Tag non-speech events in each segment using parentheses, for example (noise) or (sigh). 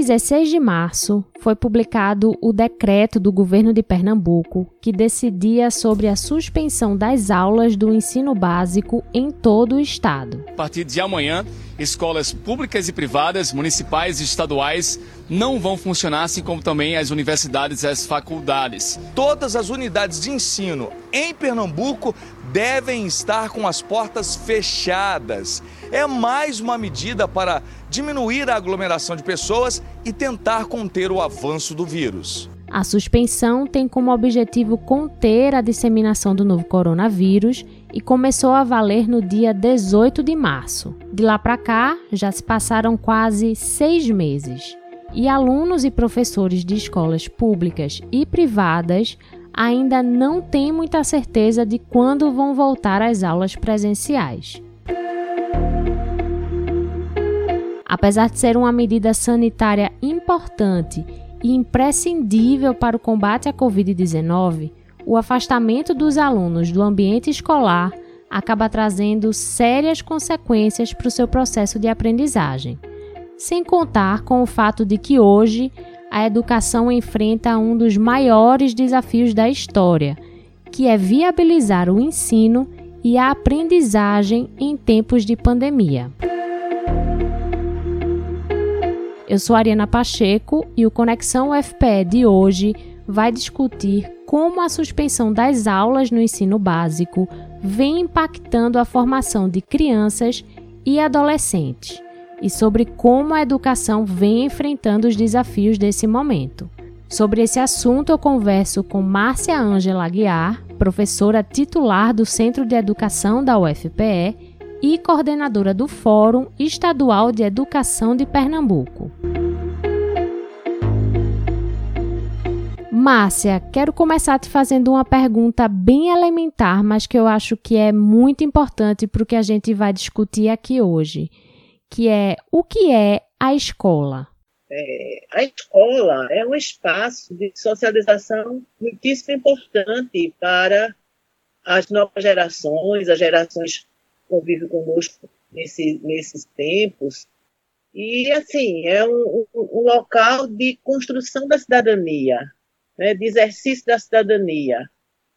16 de março, foi publicado o decreto do governo de Pernambuco que decidia sobre a suspensão das aulas do ensino básico em todo o estado. A partir de amanhã, escolas públicas e privadas, municipais e estaduais não vão funcionar, assim como também as universidades e as faculdades. Todas as unidades de ensino em Pernambuco devem estar com as portas fechadas. É mais uma medida para diminuir a aglomeração de pessoas e tentar conter o avanço do vírus. A suspensão tem como objetivo conter a disseminação do novo coronavírus e começou a valer no dia 18 de março. De lá para cá, já se passaram quase seis meses. E alunos e professores de escolas públicas e privadas ainda não têm muita certeza de quando vão voltar às aulas presenciais. Apesar de ser uma medida sanitária importante e imprescindível para o combate à Covid-19, o afastamento dos alunos do ambiente escolar acaba trazendo sérias consequências para o seu processo de aprendizagem. Sem contar com o fato de que hoje a educação enfrenta um dos maiores desafios da história, que é viabilizar o ensino e a aprendizagem em tempos de pandemia. Eu sou Ariana Pacheco e o Conexão UFPE de hoje vai discutir como a suspensão das aulas no ensino básico vem impactando a formação de crianças e adolescentes e sobre como a educação vem enfrentando os desafios desse momento. Sobre esse assunto, eu converso com Márcia Ângela Aguiar, professora titular do Centro de Educação da UFPE e coordenadora do Fórum Estadual de Educação de Pernambuco. Márcia, quero começar te fazendo uma pergunta bem elementar, mas que eu acho que é muito importante para o que a gente vai discutir aqui hoje, que é o que é a escola? É, a escola é um espaço de socialização muitíssimo importante para as novas gerações, as gerações convive conosco nesse, nesses tempos. E, assim, é um, um, local de construção da cidadania, né, de exercício da cidadania,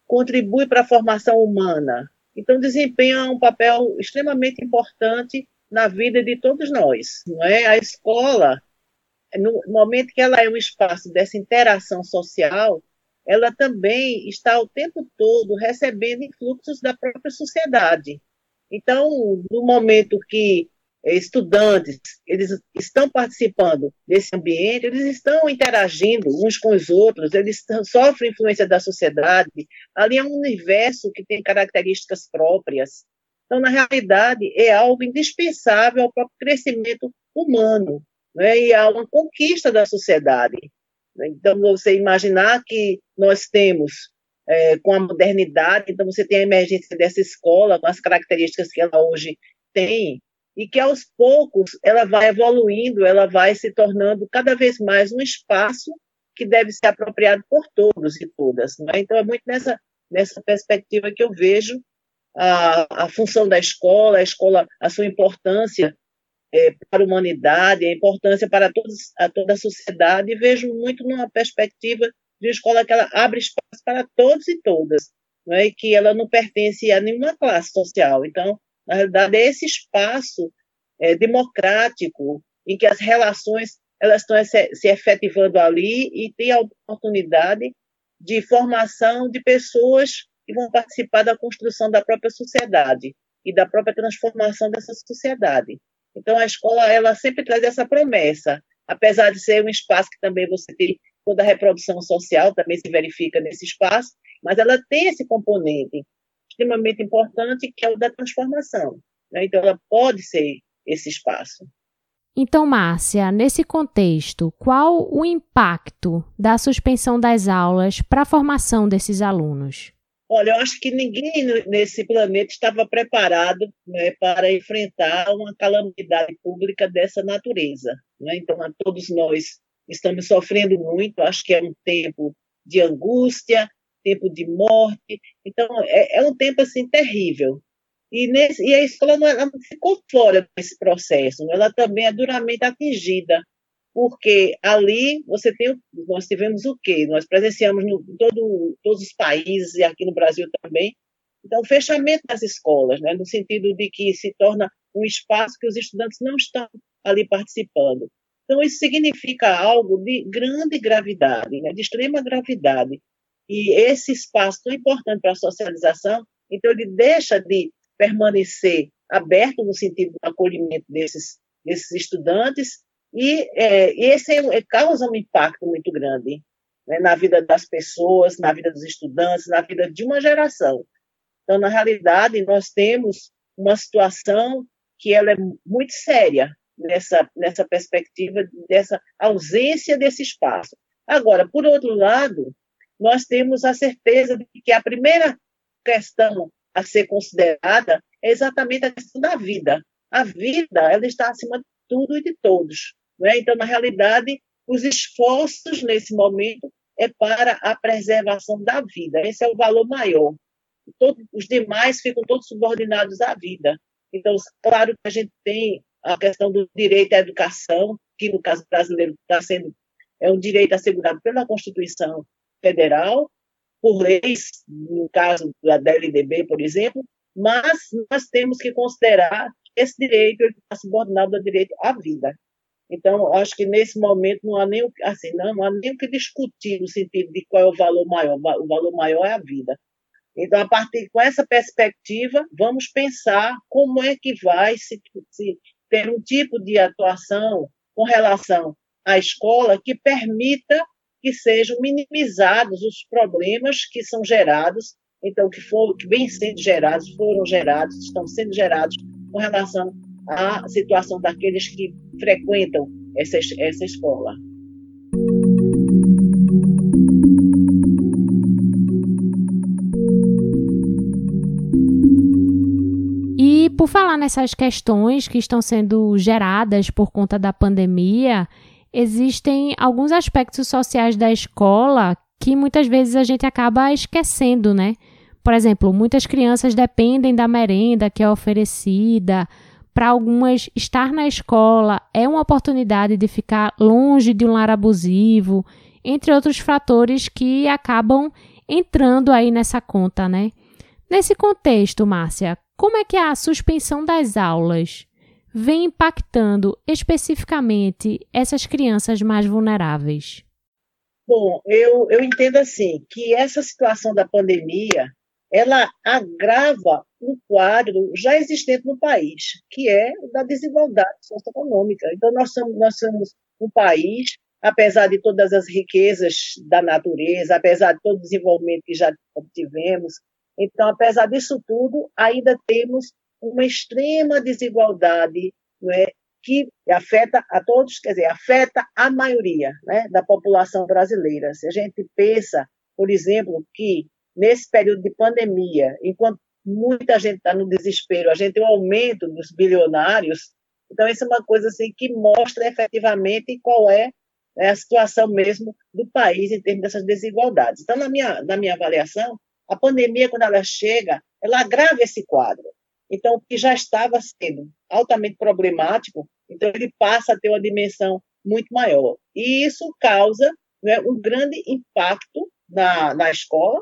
contribui para a formação humana. Então, desempenha um papel extremamente importante na vida de todos nós. Não é? A escola, no momento que ela é um espaço dessa interação social, ela também está o tempo todo recebendo influxos da própria sociedade. Então, no momento que estudantes eles estão participando desse ambiente, eles estão interagindo uns com os outros, eles sofrem influência da sociedade. Ali é um universo que tem características próprias. Então, na realidade, é algo indispensável ao próprio crescimento humano né? e a uma conquista da sociedade. Então, você imaginar que nós temos é, com a modernidade. Então, você tem a emergência dessa escola, com as características que ela hoje tem, e que aos poucos ela vai evoluindo, ela vai se tornando cada vez mais um espaço que deve ser apropriado por todos e todas. É? Então, é muito nessa, nessa perspectiva que eu vejo a, a função da escola, a escola, a sua importância é, para a humanidade, a importância para todos, a toda a sociedade, e vejo muito numa perspectiva de uma escola que ela abre espaço para todos e todas, não é? e que ela não pertence a nenhuma classe social. Então, na realidade, é esse espaço é, democrático em que as relações elas estão se efetivando ali e tem a oportunidade de formação de pessoas que vão participar da construção da própria sociedade e da própria transformação dessa sociedade. Então, a escola ela sempre traz essa promessa, apesar de ser um espaço que também você tem toda a reprodução social também se verifica nesse espaço, mas ela tem esse componente extremamente importante que é o da transformação. Né? Então, ela pode ser esse espaço. Então, Márcia, nesse contexto, qual o impacto da suspensão das aulas para a formação desses alunos? Olha, eu acho que ninguém nesse planeta estava preparado né, para enfrentar uma calamidade pública dessa natureza. Né? Então, a todos nós estamos sofrendo muito, acho que é um tempo de angústia, tempo de morte, então é, é um tempo assim terrível. E, nesse, e a escola não, ficou fora desse processo, ela também é duramente atingida porque ali você tem, nós tivemos o quê? Nós presenciamos no todo, todos os países e aqui no Brasil também, então o fechamento das escolas, né, no sentido de que se torna um espaço que os estudantes não estão ali participando. Então isso significa algo de grande gravidade, né, de extrema gravidade. E esse espaço tão importante para a socialização, então ele deixa de permanecer aberto no sentido do acolhimento desses, desses estudantes e é, esse é, causa um impacto muito grande né, na vida das pessoas, na vida dos estudantes, na vida de uma geração. Então, na realidade, nós temos uma situação que ela é muito séria nessa, nessa perspectiva dessa ausência desse espaço. Agora, por outro lado, nós temos a certeza de que a primeira questão a ser considerada é exatamente a questão da vida. A vida, ela está acima de tudo e de todos. Né? Então, na realidade, os esforços nesse momento é para a preservação da vida. Esse é o valor maior. Todos, os demais ficam todos subordinados à vida. Então, claro que a gente tem a questão do direito à educação, que no caso brasileiro está sendo é um direito assegurado pela Constituição Federal, por leis, no caso da LDB, por exemplo, mas nós temos que considerar que esse direito está subordinado ao direito à vida. Então, acho que nesse momento não há nem, assim, não, não há nem o que discutir no sentido de qual é o valor maior. O valor maior é a vida. Então, a partir com essa perspectiva, vamos pensar como é que vai se, se ter um tipo de atuação com relação à escola que permita que sejam minimizados os problemas que são gerados, então que foram que vêm sendo gerados, foram gerados, estão sendo gerados com relação a situação daqueles que frequentam essa, essa escola. E por falar nessas questões que estão sendo geradas por conta da pandemia, existem alguns aspectos sociais da escola que muitas vezes a gente acaba esquecendo, né? Por exemplo, muitas crianças dependem da merenda que é oferecida, para algumas, estar na escola é uma oportunidade de ficar longe de um lar abusivo, entre outros fatores que acabam entrando aí nessa conta, né? Nesse contexto, Márcia, como é que a suspensão das aulas vem impactando especificamente essas crianças mais vulneráveis? Bom, eu, eu entendo assim que essa situação da pandemia ela agrava um quadro já existente no país, que é da desigualdade socioeconômica. Então, nós somos, nós somos um país, apesar de todas as riquezas da natureza, apesar de todo o desenvolvimento que já obtivemos, então, apesar disso tudo, ainda temos uma extrema desigualdade é, que afeta a todos, quer dizer, afeta a maioria né, da população brasileira. Se a gente pensa, por exemplo, que nesse período de pandemia, enquanto muita gente está no desespero, a gente tem um aumento dos bilionários, então isso é uma coisa assim que mostra efetivamente qual é, é a situação mesmo do país em termos dessas desigualdades. Então, na minha, na minha avaliação, a pandemia, quando ela chega, ela agrava esse quadro. Então, o que já estava sendo altamente problemático, então ele passa a ter uma dimensão muito maior. E isso causa né, um grande impacto na, na escola,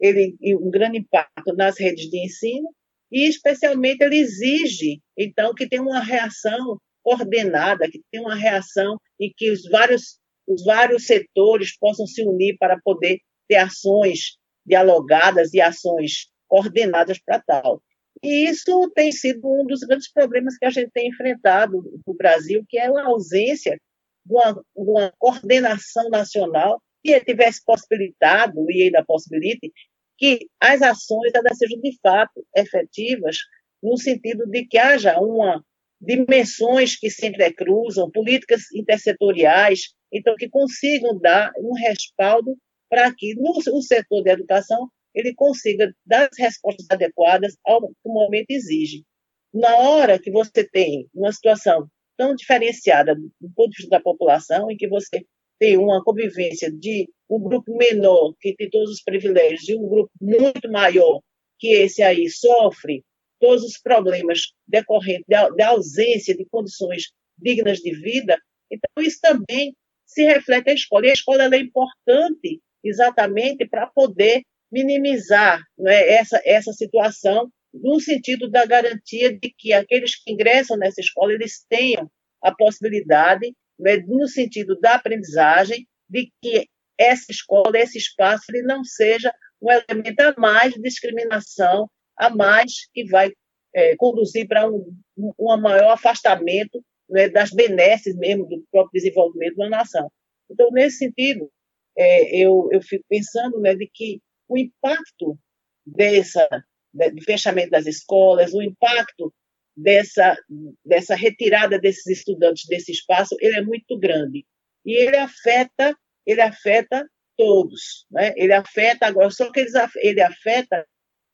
ele um grande impacto nas redes de ensino e especialmente ele exige então que tenha uma reação coordenada, que tenha uma reação em que os vários os vários setores possam se unir para poder ter ações dialogadas e ações coordenadas para tal. E isso tem sido um dos grandes problemas que a gente tem enfrentado no Brasil, que é a ausência de uma, de uma coordenação nacional que tivesse possibilitado, e ainda possibilite, que as ações elas sejam de fato efetivas, no sentido de que haja uma dimensões que se entrecruzam, políticas intersetoriais, então que consigam dar um respaldo para que no, setor da educação ele consiga dar as respostas adequadas ao que o momento exige. Na hora que você tem uma situação tão diferenciada do ponto de vista da população, em que você tem uma convivência de um grupo menor, que tem todos os privilégios, e um grupo muito maior, que esse aí sofre todos os problemas decorrentes da, da ausência de condições dignas de vida, Então, isso também se reflete na escola. E a escola é importante exatamente para poder minimizar né, essa, essa situação no sentido da garantia de que aqueles que ingressam nessa escola eles tenham a possibilidade, no sentido da aprendizagem, de que essa escola, esse espaço, ele não seja um elemento a mais de discriminação, a mais que vai é, conduzir para um, um maior afastamento né, das benesses mesmo do próprio desenvolvimento da nação. Então, nesse sentido, é, eu, eu fico pensando né, de que o impacto dessa, do fechamento das escolas, o impacto dessa, dessa retirada desses estudantes desse espaço, ele é muito grande. E ele afeta, ele afeta todos. Né? Ele afeta agora, só que ele afeta,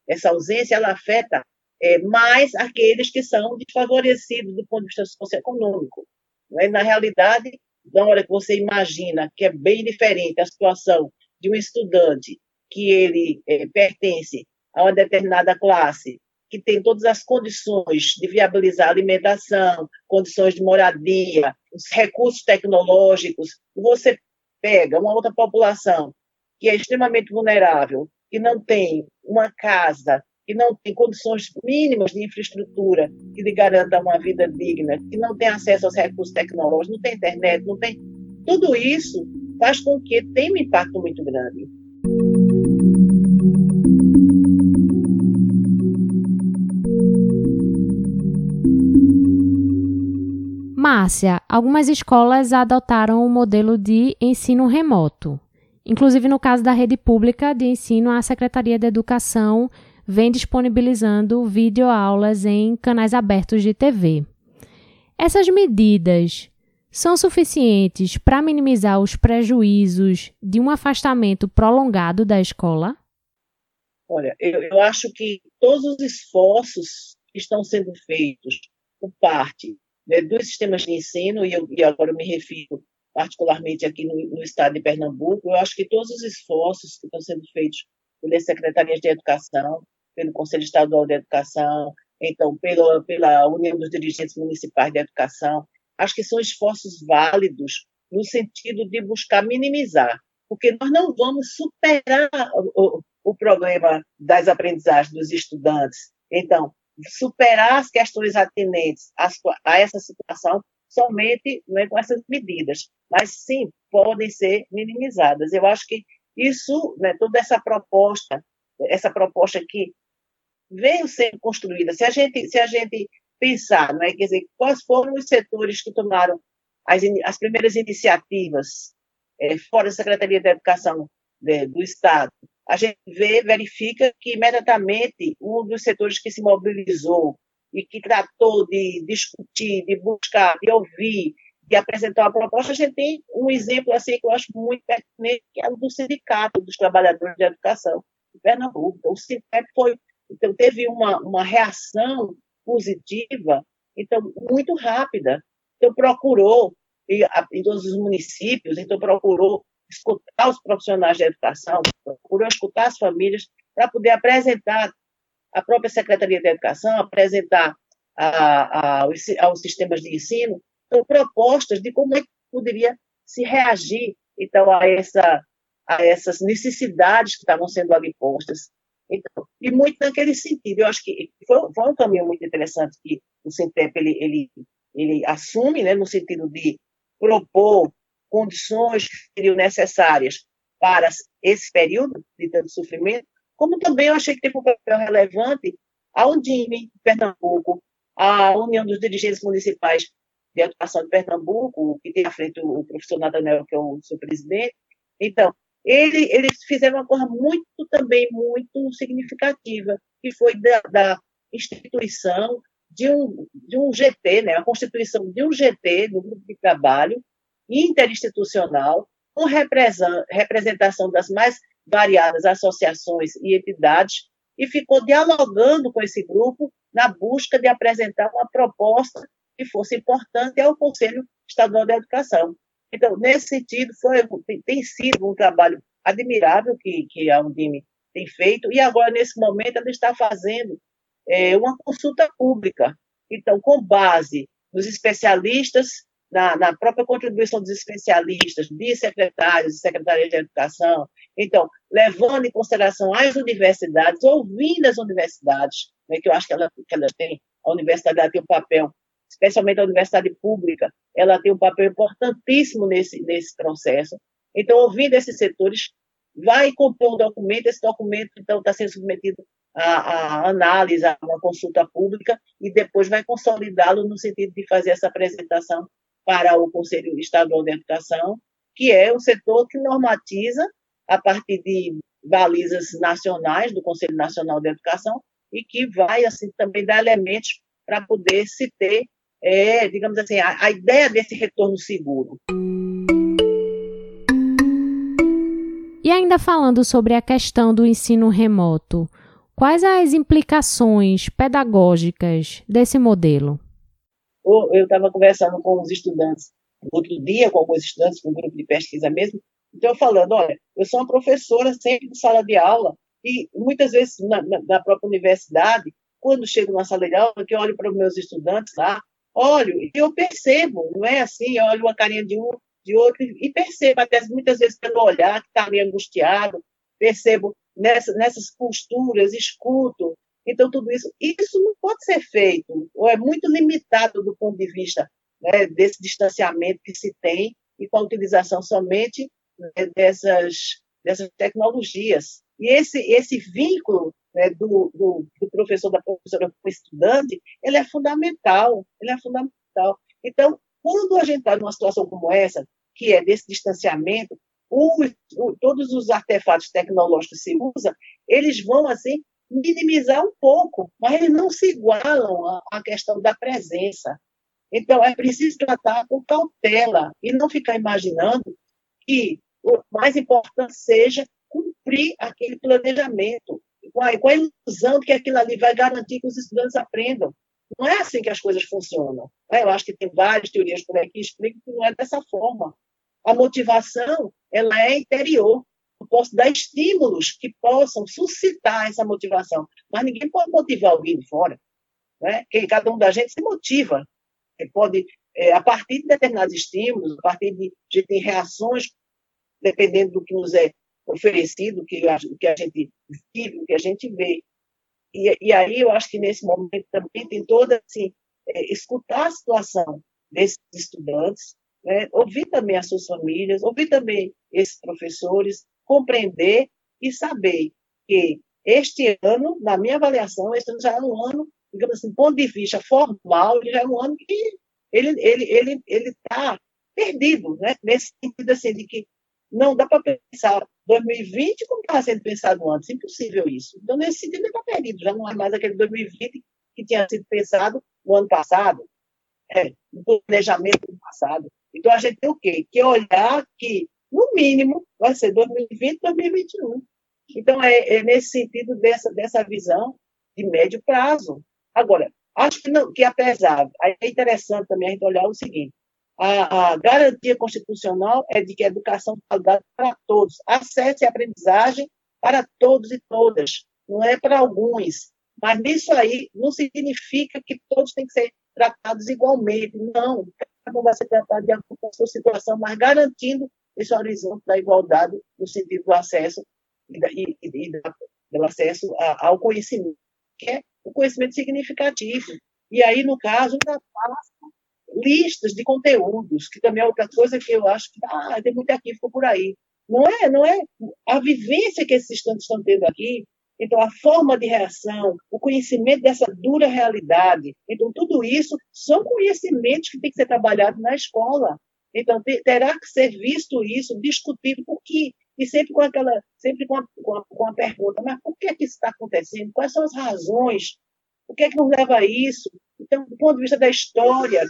essa ausência, ela afeta é, mais aqueles que são desfavorecidos do ponto de vista socioeconômico. Né? Na realidade, na hora que você imagina que é bem diferente a situação de um estudante que ele é, pertence a uma determinada classe, que tem todas as condições de viabilizar a alimentação, condições de moradia, os recursos tecnológicos, você pega uma outra população que é extremamente vulnerável, que não tem uma casa, que não tem condições mínimas de infraestrutura que lhe garanta uma vida digna, que não tem acesso aos recursos tecnológicos, não tem internet, não tem. Tudo isso faz com que tenha um impacto muito grande. Márcia, algumas escolas adotaram o modelo de ensino remoto. Inclusive, no caso da rede pública de ensino, a Secretaria de Educação vem disponibilizando videoaulas em canais abertos de TV. Essas medidas são suficientes para minimizar os prejuízos de um afastamento prolongado da escola? Olha, eu, eu acho que todos os esforços que estão sendo feitos por parte dos sistemas de ensino, e, eu, e agora eu me refiro particularmente aqui no, no, estado de Pernambuco, eu acho que todos os esforços que estão sendo feitos pelas secretarias de educação, pelo Conselho Estadual de Educação, então pela, pela União dos Dirigentes Municipais de Educação, acho que são esforços válidos no sentido de buscar minimizar, porque nós não vamos superar o, o problema das aprendizagens dos estudantes. Então, superar as questões atinentes a, essa situação somente né, com essas medidas, mas sim podem ser minimizadas. Eu acho que isso, né, toda essa proposta, essa proposta que veio sendo construída, se a gente, se a gente pensar, né, quer dizer, quais foram os setores que tomaram as, as primeiras iniciativas é, fora da Secretaria de Educação né, do Estado, a gente vê, verifica que imediatamente um dos setores que se mobilizou e que tratou de discutir, de buscar, de ouvir, de apresentar uma proposta, a gente tem um exemplo assim que eu acho muito pertinente, que é o do Sindicato dos Trabalhadores de Educação de Pernambuco. Então, o sindicato foi, então, teve uma, uma reação positiva, então, muito rápida. Então, procurou, em todos os municípios, então procurou escutar os profissionais da educação, procurou escutar as famílias para poder apresentar a própria Secretaria de Educação, apresentar a, a, aos, sistemas de ensino então, propostas de como é que poderia se reagir então a essa a essas necessidades que estavam sendo ali postas. Então, e muito naquele sentido. Eu acho que foi, foi um caminho muito interessante que o Centep ele, ele, ele assume, né, no sentido de propor condições que seriam necessárias para esse período de tanto sofrimento, como também eu achei que teve um papel relevante a Undime, Pernambuco, a União dos Dirigentes Municipais de Educação de Pernambuco, que tem à frente o professor Nathaniel, que é o seu presidente. Então, ele, eles fizeram uma coisa muito, também, muito significativa, que foi da, da instituição de um, de um GT, né, a constituição de um GT, do grupo de trabalho, interinstitucional, com representação das mais variadas associações e entidades, e ficou dialogando com esse grupo na busca de apresentar uma proposta que fosse importante ao Conselho Estadual de Educação. Então, nesse sentido, foi, tem sido um trabalho admirável que, que a Undime tem feito, e agora, nesse momento, ela está fazendo é, uma consulta pública. Então, com base nos especialistas na, na, própria contribuição dos especialistas, de secretários e secretarias de educação. Então, levando em consideração as universidades, ouvindo as universidades, né, que eu acho que ela, que ela tem, a universidade tem um papel, especialmente a universidade pública, ela tem um papel importantíssimo nesse, nesse processo. Então, ouvindo esses setores, vai compor um documento, esse documento, então, está sendo submetido à análise, a uma consulta pública, e depois vai consolidá-lo no sentido de fazer essa apresentação para o Conselho Estadual de Educação, que é o setor que normatiza a partir de balizas nacionais do Conselho Nacional de Educação e que vai assim também dar elementos para poder se ter, é, digamos assim, a, a ideia desse retorno seguro. E ainda falando sobre a questão do ensino remoto, quais as implicações pedagógicas desse modelo? Eu estava conversando com os estudantes outro dia, com alguns estudantes, com um grupo de pesquisa mesmo, então falando, olha, eu sou uma professora sempre de sala de aula, e muitas vezes na, na, própria universidade, quando chego na sala de aula, que eu olho para os meus estudantes lá, olho e eu percebo, não é assim, eu olho uma carinha de um, de outro, e percebo até muitas vezes pelo olhar que está ali angustiado, percebo nessa, nessas posturas, escuto, então, tudo isso, isso não pode ser feito, ou é muito limitado do ponto de vista né, desse distanciamento que se tem e com a utilização somente né, dessas, dessas tecnologias. E esse, esse vínculo né, do, do, do, professor, da professora com o estudante, ele é fundamental, ele é fundamental. Então, quando a gente está numa situação como essa, que é desse distanciamento, o, todos os artefatos tecnológicos que se usa, eles vão, assim, minimizar um pouco, mas eles não se igualam à, questão da presença. Então, é preciso tratar com cautela e não ficar imaginando que o mais importante seja cumprir aquele planejamento, com a, com a ilusão de que aquilo ali vai garantir que os estudantes aprendam. Não é assim que as coisas funcionam. Eu acho que tem várias teorias por aí que explicam que não é dessa forma. A motivação ela é interior eu posso dar estímulos que possam suscitar essa motivação. Mas ninguém pode motivar alguém de fora. Né? Que cada um da gente se motiva. Ele pode, é, a partir de determinados estímulos, a partir de, de reações, dependendo do que nos é oferecido, que a, que a gente vive, o que a gente vê. E, e, aí eu acho que nesse momento também tem toda assim, é, escutar a situação desses estudantes, né? ouvir também as suas famílias, ouvir também esses professores, compreender e saber que este ano, na minha avaliação, este ano já é um ano, digamos assim, do ponto de vista formal, já é um ano que ele ele ele ele está perdido, né? Nesse sentido assim de que não dá para pensar 2020 como estava sendo pensado antes, impossível isso. Então nesse sentido ele está perdido, já não é mais aquele 2020 que tinha sido pensado no ano passado, é, no planejamento do passado. Então a gente tem o quê? Que olhar que no mínimo, vai ser 2020, 2021. Então, é, é nesse sentido dessa, dessa visão de médio prazo. Agora, acho que, não, que apesar, é interessante também a gente olhar o seguinte, a, a, garantia constitucional é de que a educação de qualidade para todos, acesso e aprendizagem para todos e todas, não é para alguns. Mas isso aí não significa que todos têm que ser tratados igualmente, não. Cada um vai ser tratado de acordo com a sua situação, mas garantindo esse horizonte da igualdade no sentido do acesso e, da, e, e da, do acesso a, ao conhecimento, que é o conhecimento significativo. E aí, no caso, ainda passa listas de conteúdos, que também é outra coisa que eu acho que ah, tem muito ficou por aí. Não é, não é a vivência que esses estudantes estão tendo aqui, então a forma de reação, o conhecimento dessa dura realidade, então tudo isso são conhecimentos que tem que ser trabalhado na escola. Então, terá que ser visto isso, discutido, por quê? E sempre com aquela, sempre com a, com a, com a pergunta, mas por que, é que isso está acontecendo? Quais são as razões? O que é que nos leva a isso? Então, do ponto de vista da história,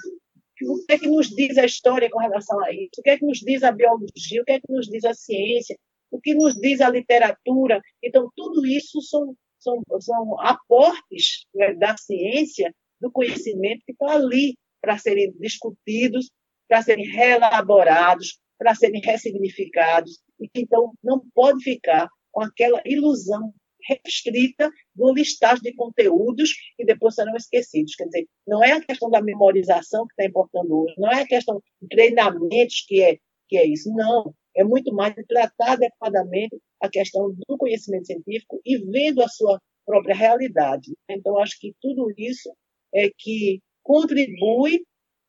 o que é que nos diz a história com relação a isso? O que é que nos diz a biologia? O que é que nos diz a ciência? O que nos diz a literatura? Então, tudo isso são, são, são aportes né, da ciência, do conhecimento que estão ali para serem discutidos para serem reelaborados, para serem ressignificados, e que então não pode ficar com aquela ilusão restrita do listagem de conteúdos que depois serão esquecidos. Quer dizer, não é a questão da memorização que está importando hoje, não é a questão de treinamentos que é, que é isso, não. É muito mais de tratar adequadamente a questão do conhecimento científico e vendo a sua própria realidade. Então, acho que tudo isso é que contribui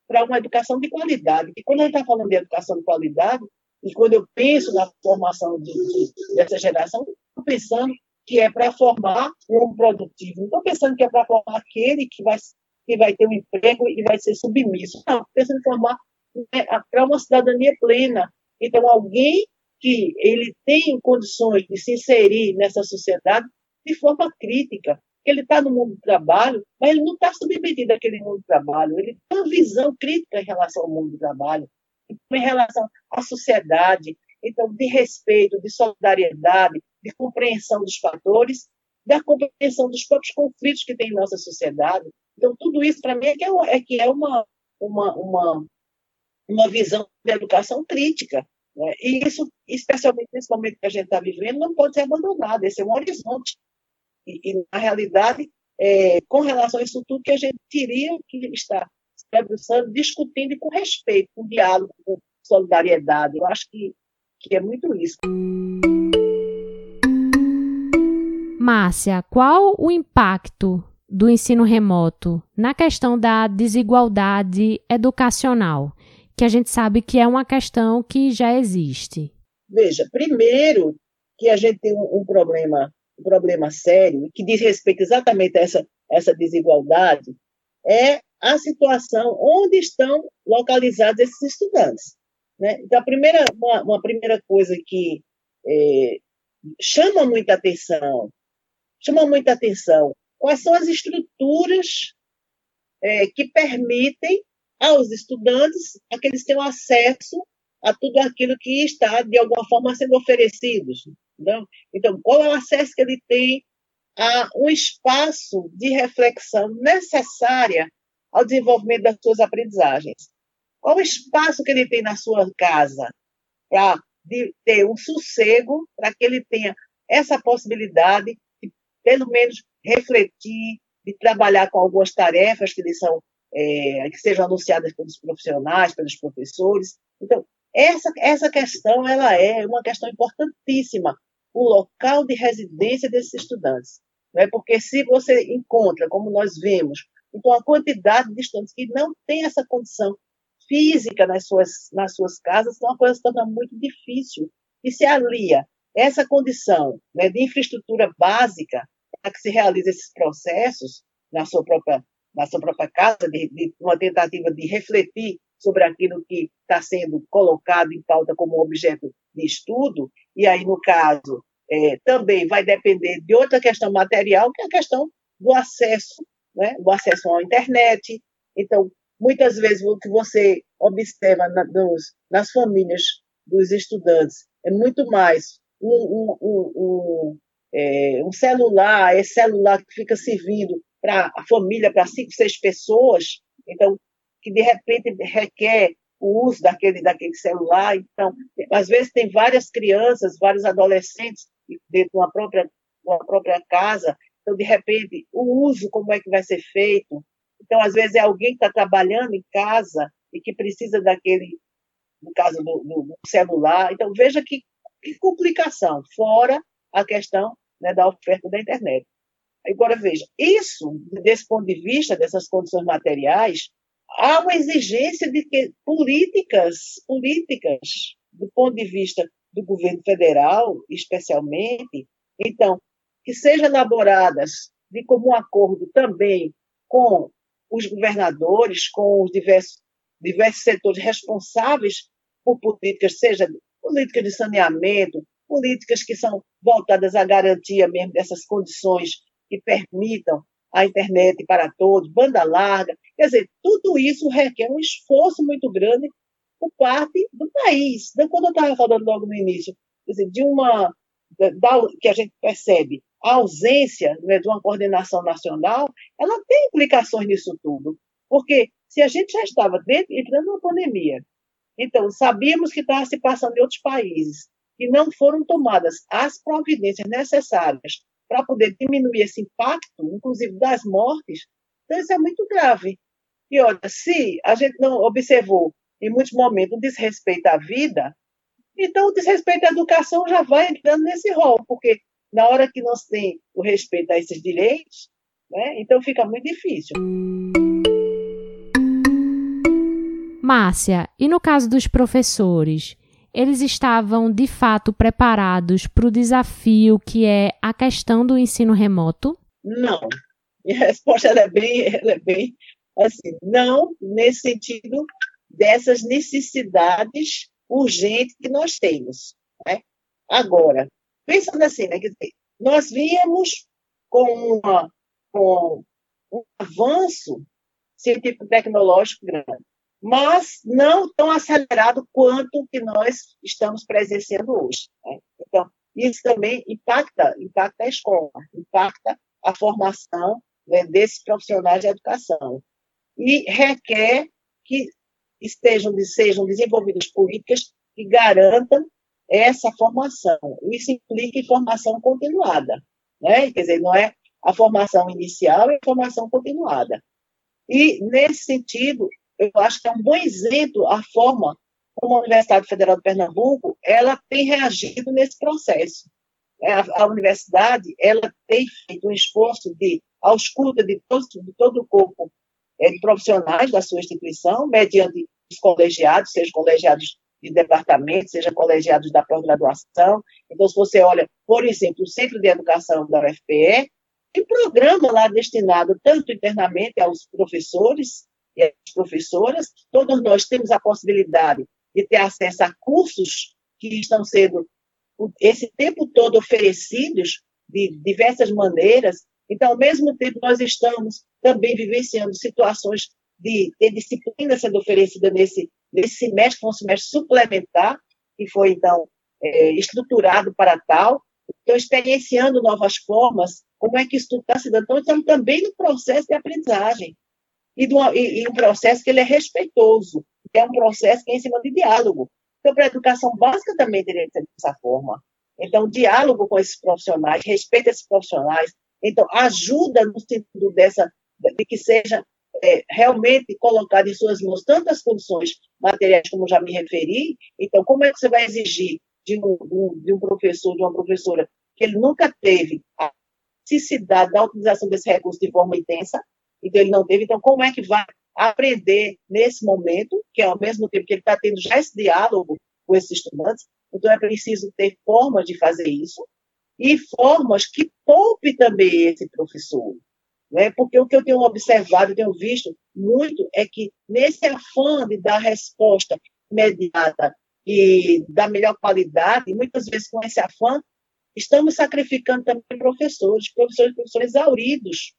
para uma educação de qualidade. E quando a gente está falando de educação de qualidade, e quando eu penso na formação de, de, dessa geração, estou pensando que é para formar um homem produtivo. Não estou pensando que é para formar aquele que vai, que vai ter um emprego e vai ser submisso. Não, estou pensando em formar né, para uma cidadania plena. Então, alguém que ele tem condições de se inserir nessa sociedade de forma crítica. Ele está no mundo do trabalho, mas ele não está submetido àquele mundo do trabalho. Ele tem uma visão crítica em relação ao mundo do trabalho, em relação à sociedade, então, de respeito, de solidariedade, de compreensão dos fatores, da compreensão dos próprios conflitos que tem em nossa sociedade. Então, tudo isso, para mim, é que é, é, que é uma, uma, uma, uma visão de educação crítica. Né? E isso, especialmente nesse momento que a gente está vivendo, não pode ser abandonado. Esse é um horizonte. E, e na realidade, é, com relação a isso tudo, que a gente teria que estar se debruçando, discutindo e com respeito, com diálogo, com solidariedade. Eu acho que que é muito isso. Márcia, qual o impacto do ensino remoto na questão da desigualdade educacional, que a gente sabe que é uma questão que já existe? Veja, primeiro que a gente tem um, um problema, um problema sério que diz respeito exatamente a essa, essa desigualdade é a situação onde estão localizados esses estudantes. Né? Então, a primeira, uma, uma primeira coisa que é, chama muita atenção, chama muita atenção, quais são as estruturas é, que permitem aos estudantes a que eles tenham acesso a tudo aquilo que está, de alguma forma, sendo oferecido. Entendeu? Então, qual é o acesso que ele tem a um espaço de reflexão necessária ao desenvolvimento das suas aprendizagens? Qual o espaço que ele tem na sua casa para ter um sossego, para que ele tenha essa possibilidade de, pelo menos, refletir, de trabalhar com algumas tarefas que lhe são é, que sejam anunciadas pelos profissionais, pelos professores. Então, essa, essa questão ela é uma questão importantíssima, o local de residência desses estudantes. Né? Porque se você encontra, como nós vemos, então, a quantidade de estudantes que não tem essa condição física nas suas, nas suas casas, então a coisa se torna muito difícil. E se alia essa condição né, de infraestrutura básica para que se realize esses processos na sua própria, na sua própria casa, de, de uma tentativa de refletir sobre aquilo que está sendo colocado em pauta como objeto de estudo, e aí, no caso, é, também vai depender de outra questão material, que é a questão do acesso, né, do acesso à internet. Então, Muitas vezes o que você observa na, nos, nas famílias dos estudantes é muito mais um, um, um, um, é, um celular, esse celular que fica servindo para a família, para cinco, seis pessoas, então, que de repente requer o uso daquele, daquele celular. Então, às vezes tem várias crianças, vários adolescentes dentro de uma própria, uma própria casa, então, de repente, o uso, como é que vai ser feito, então, às vezes, é alguém que está trabalhando em casa e que precisa daquele, no caso do, do celular. Então, veja que, que, complicação, fora a questão né, da oferta da internet. Agora, veja, isso, desse ponto de vista, dessas condições materiais, há uma exigência de que políticas, políticas, do ponto de vista do governo federal, especialmente, então, que sejam elaboradas de comum acordo também com os governadores, com os diversos, diversos setores responsáveis por políticas, seja políticas de saneamento, políticas que são voltadas à garantia mesmo dessas condições que permitam a internet para todos, banda larga. Quer dizer, tudo isso requer um esforço muito grande por parte do país. Então, quando eu estava falando logo no início, dizer, de uma da, que a gente percebe a ausência né, de uma coordenação nacional, ela tem implicações nisso tudo. Porque se a gente já estava dentro, entrando numa pandemia, então sabíamos que estava se passando em outros países, e não foram tomadas as providências necessárias para poder diminuir esse impacto, inclusive das mortes, então isso é muito grave. E olha, se a gente não observou em muitos momentos o desrespeito à vida, então o desrespeito à educação já vai entrando nesse rol, porque na hora que nós tem o respeito a esses direitos, né, então fica muito difícil. Márcia, e no caso dos professores? Eles estavam de fato preparados para o desafio que é a questão do ensino remoto? Não. Minha (laughs) resposta é bem, é bem assim, não nesse sentido dessas necessidades urgentes que nós temos. Né? Agora, pensando assim, né, dizer, nós víamos com, uma, com um avanço científico-tecnológico grande mas não tão acelerado quanto que nós estamos presenciando hoje. Né? Então, isso também impacta, impacta a escola, impacta a formação né, desses profissionais de educação e requer que estejam sejam desenvolvidas políticas que garantam essa formação. Isso implica em formação continuada, né? Quer dizer, não é a formação inicial, é a formação continuada. E nesse sentido, eu acho que é um bom exemplo a forma como a Universidade Federal de Pernambuco ela tem reagido nesse processo. É, a, a universidade ela tem feito um esforço de ausculta de todo, de todo o corpo é, de profissionais da sua instituição, mediante os colegiados, seja colegiados de departamento, seja colegiados da pós-graduação. Então, se você olha, por exemplo, o Centro de Educação da UFPE, tem programa lá destinado tanto internamente aos professores, e as professoras, todos nós temos a possibilidade de ter acesso a cursos que estão sendo esse tempo todo oferecidos de diversas maneiras. Então, ao mesmo tempo, nós estamos também vivenciando situações de ter disciplina sendo oferecida nesse, nesse semestre, foi um semestre suplementar, que foi, então, é, estruturado para tal. Então, experienciando novas formas, como é que isso está se dando. Então, estamos também no processo de aprendizagem e, uma, e, e um processo que ele é respeitoso, que é um processo que é em cima de diálogo. Então, para a educação básica também teria que ser dessa forma. Então, diálogo com esses profissionais, respeito a esses profissionais, então, ajuda no sentido dessa, de que seja é, realmente colocado em suas mãos tantas condições materiais como já me referi. Então, como é que você vai exigir de um, de um professor, de uma professora, que ele nunca teve a necessidade da utilização desse recurso de forma intensa, então ele não teve. Então, como é que vai aprender nesse momento, que é ao mesmo tempo que ele está tendo já esse diálogo com esses estudantes? Então, é preciso ter formas de fazer isso e formas que poupe também esse professor. Né? Porque o que eu tenho observado, eu tenho visto muito, é que nesse afã de dar resposta imediata e da melhor qualidade, muitas vezes com esse afã, estamos sacrificando também professores, professores, professores exauridos,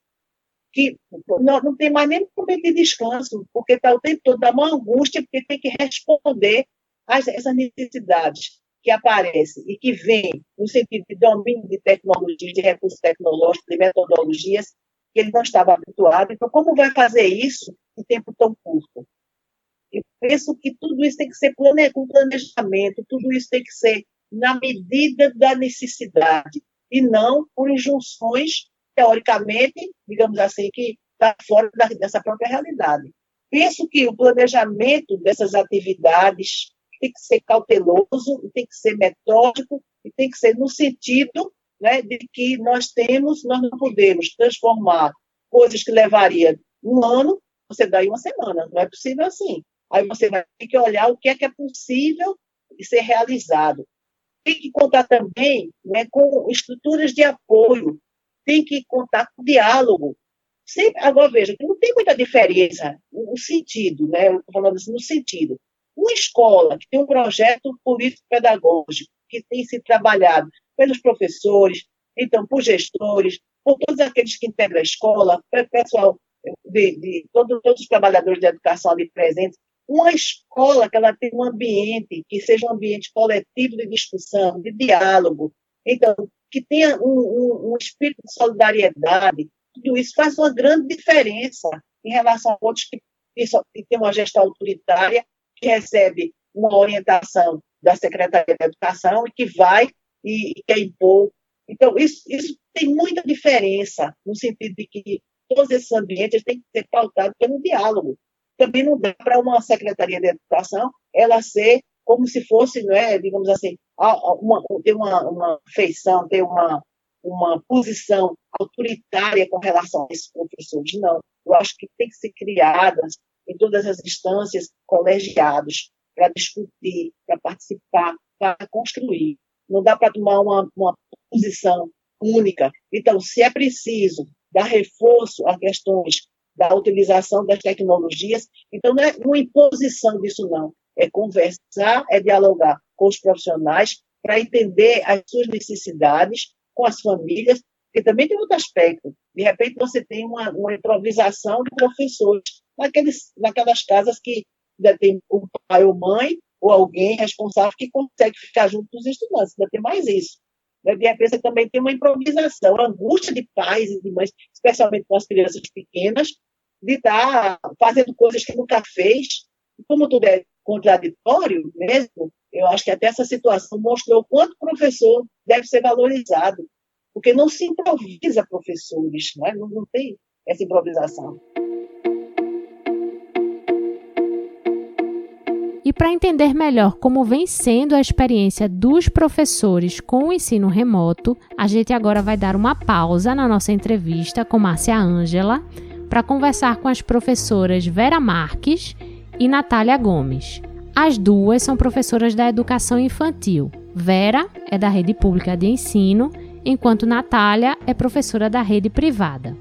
que não, não tem mais nem momento de descanso, porque está o tempo todo dá uma angústia, porque tem que responder a essas necessidades que aparecem e que vêm no sentido de domínio de tecnologias, de recursos tecnológicos, de metodologias, que ele não estava habituado. Então, como vai fazer isso em tempo tão curto? Eu penso que tudo isso tem que ser plane... com planejamento, tudo isso tem que ser na medida da necessidade e não por injunções teoricamente, digamos assim, que está fora da, dessa própria realidade. Penso que o planejamento dessas atividades tem que ser cauteloso, tem que ser metódico, e tem que ser no sentido né, de que nós temos, nós não podemos transformar coisas que levaria um ano, você dá em uma semana, não é possível assim. Aí você vai ter que olhar o que é que é possível ser realizado. Tem que contar também né, com estruturas de apoio tem que contar com diálogo. Sempre, agora, veja, não tem muita diferença no sentido, né? Eu falando assim, no sentido. Uma escola que tem um projeto político-pedagógico que tem sido trabalhado pelos professores, então, por gestores, por todos aqueles que integram a escola, pessoal de, de todos, todos os trabalhadores de educação ali presentes, uma escola que ela tem um ambiente que seja um ambiente coletivo de discussão, de diálogo. Então, que tenha um, um, um espírito de solidariedade, tudo isso faz uma grande diferença em relação a outros que, que têm uma gestão autoritária, que recebe uma orientação da Secretaria de Educação e que vai e, e quer impor Então, isso, isso tem muita diferença, no sentido de que todos esses ambientes têm que ser pautados pelo diálogo. Também não dá para uma Secretaria de Educação ela ser como se fosse, não é, digamos assim, uma, ter uma, uma feição, ter uma, uma posição autoritária com relação a esses professores. Não. Eu acho que tem que ser criadas em todas as instâncias colegiados para discutir, para participar, para construir. Não dá para tomar uma, uma posição única. Então, se é preciso dar reforço a questões da utilização das tecnologias, então não é uma imposição disso, não. É conversar, é dialogar com os profissionais para entender as suas necessidades com as famílias, porque também tem outro aspecto. De repente, você tem uma, uma improvisação de professores naqueles, naquelas casas que ainda tem o pai ou mãe ou alguém responsável que consegue ficar junto com os estudantes. Ainda tem mais isso. Né? De repente, você também tem uma improvisação, a angústia de pais e de mães, especialmente com as crianças pequenas, de estar fazendo coisas que nunca fez. Como tudo é contraditório mesmo, eu acho que até essa situação mostrou o quanto o professor deve ser valorizado, porque não se improvisa professores, né? não, não tem essa improvisação. E para entender melhor como vem sendo a experiência dos professores com o ensino remoto, a gente agora vai dar uma pausa na nossa entrevista com Márcia Ângela para conversar com as professoras Vera Marques e Natália Gomes. As duas são professoras da educação infantil. Vera é da rede pública de ensino, enquanto Natália é professora da rede privada.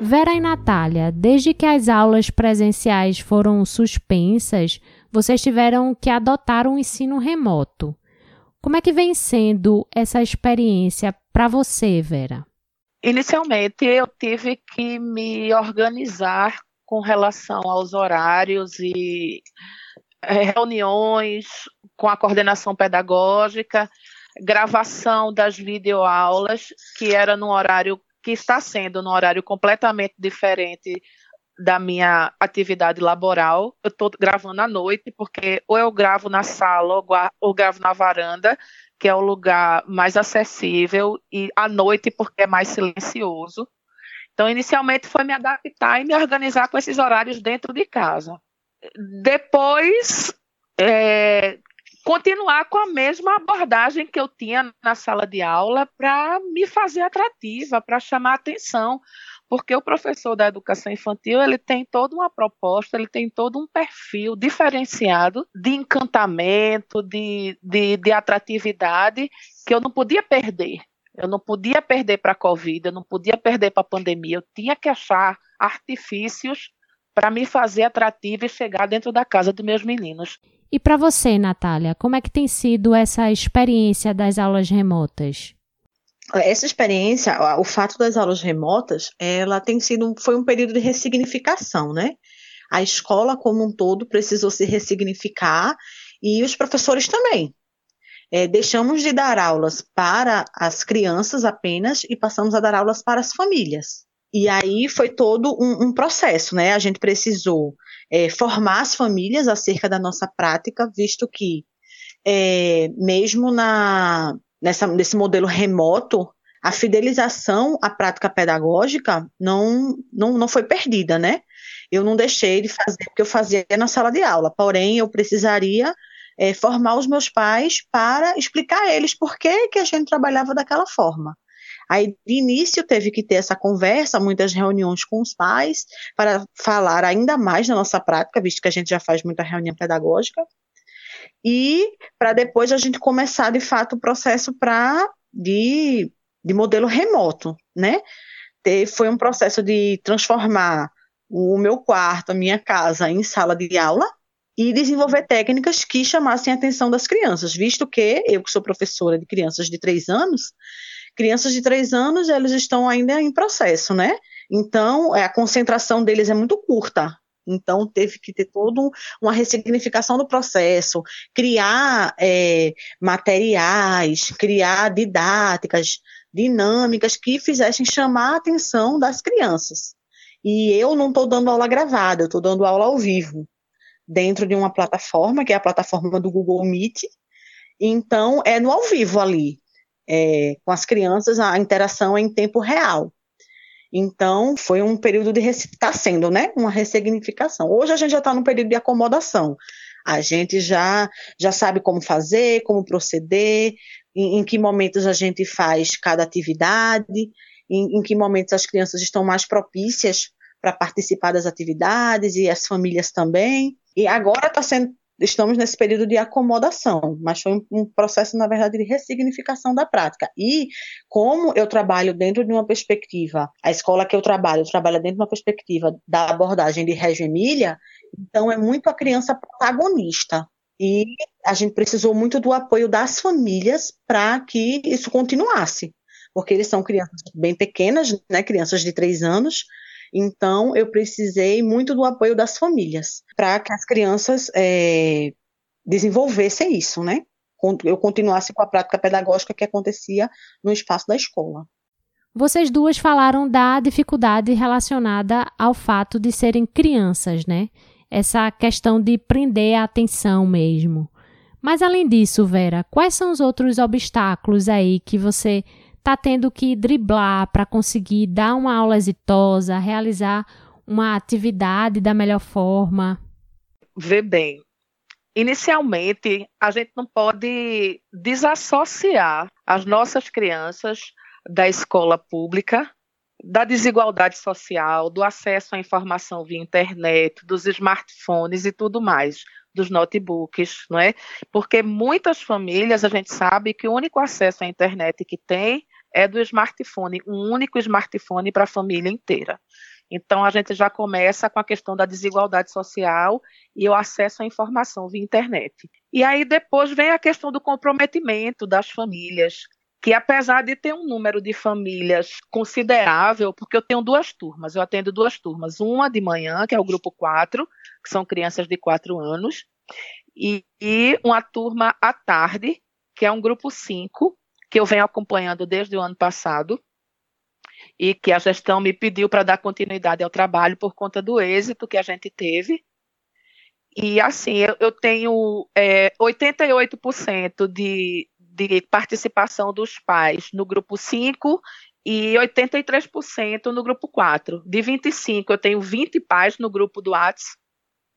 Vera e Natália, desde que as aulas presenciais foram suspensas, vocês tiveram que adotar um ensino remoto. Como é que vem sendo essa experiência para você, Vera? Inicialmente, eu tive que me organizar com relação aos horários e eh, reuniões com a coordenação pedagógica, gravação das videoaulas, que era no horário que está sendo no horário completamente diferente da minha atividade laboral. Eu estou gravando à noite, porque ou eu gravo na sala ou, ou gravo na varanda, que é o lugar mais acessível, e à noite, porque é mais silencioso. Então, inicialmente foi me adaptar e me organizar com esses horários dentro de casa. Depois, é, continuar com a mesma abordagem que eu tinha na sala de aula para me fazer atrativa, para chamar atenção, porque o professor da educação infantil ele tem toda uma proposta, ele tem todo um perfil diferenciado de encantamento, de, de, de atratividade que eu não podia perder. Eu não podia perder para a Covid, eu não podia perder para a pandemia, eu tinha que achar artifícios para me fazer atrativa e chegar dentro da casa dos meus meninos. E para você, Natália, como é que tem sido essa experiência das aulas remotas? Essa experiência, o fato das aulas remotas, ela tem sido foi um período de ressignificação, né? A escola como um todo precisou se ressignificar e os professores também. É, deixamos de dar aulas para as crianças apenas e passamos a dar aulas para as famílias. E aí foi todo um, um processo, né? A gente precisou é, formar as famílias acerca da nossa prática, visto que é, mesmo na, nessa, nesse modelo remoto, a fidelização à prática pedagógica não, não, não foi perdida, né? Eu não deixei de fazer o que eu fazia na sala de aula, porém eu precisaria é, formar os meus pais para explicar a eles por que, que a gente trabalhava daquela forma. Aí, de início, teve que ter essa conversa, muitas reuniões com os pais, para falar ainda mais da nossa prática, visto que a gente já faz muita reunião pedagógica, e para depois a gente começar, de fato, o processo para de, de modelo remoto, né? foi um processo de transformar o meu quarto, a minha casa, em sala de aula, e desenvolver técnicas que chamassem a atenção das crianças, visto que eu, que sou professora de crianças de três anos, Crianças de três anos, eles estão ainda em processo, né? Então, é, a concentração deles é muito curta. Então, teve que ter toda uma ressignificação do processo, criar é, materiais, criar didáticas, dinâmicas que fizessem chamar a atenção das crianças. E eu não estou dando aula gravada, eu estou dando aula ao vivo, dentro de uma plataforma, que é a plataforma do Google Meet, Então, é no ao vivo ali. É, com as crianças, a interação é em tempo real. Então, foi um período de. Está sendo, né? Uma ressignificação. Hoje a gente já está num período de acomodação. A gente já, já sabe como fazer, como proceder, em, em que momentos a gente faz cada atividade, em, em que momentos as crianças estão mais propícias para participar das atividades e as famílias também. E agora está sendo estamos nesse período de acomodação, mas foi um, processo, na verdade, de ressignificação da prática. E como eu trabalho dentro de uma perspectiva, a escola que eu trabalho, trabalha dentro de uma perspectiva da abordagem de Reggio Emília, então é muito a criança protagonista. E a gente precisou muito do apoio das famílias para que isso continuasse, porque eles são crianças bem pequenas, né, crianças de três anos, então, eu precisei muito do apoio das famílias para que as crianças é, desenvolvessem isso, né? Eu continuasse com a prática pedagógica que acontecia no espaço da escola. Vocês duas falaram da dificuldade relacionada ao fato de serem crianças, né? Essa questão de prender a atenção mesmo. Mas além disso, Vera, quais são os outros obstáculos aí que você está tendo que driblar para conseguir dar uma aula exitosa, realizar uma atividade da melhor forma? Vê bem, inicialmente a gente não pode desassociar as nossas crianças da escola pública, da desigualdade social, do acesso à informação via internet, dos smartphones e tudo mais, dos notebooks, não é? Porque muitas famílias a gente sabe que o único acesso à internet que tem é do smartphone, um único smartphone para a família inteira. Então, a gente já começa com a questão da desigualdade social e o acesso à informação via internet. E aí, depois, vem a questão do comprometimento das famílias, que apesar de ter um número de famílias considerável, porque eu tenho duas turmas, eu atendo duas turmas, uma de manhã, que é o grupo 4, que são crianças de 4 anos, e, e uma turma à tarde, que é um grupo 5, que eu venho acompanhando desde o ano passado e que a gestão me pediu para dar continuidade ao trabalho por conta do êxito que a gente teve. E assim, eu, eu tenho é, 88% de, de participação dos pais no grupo 5 e 83% no grupo 4. De 25, eu tenho 20 pais no grupo do WhatsApp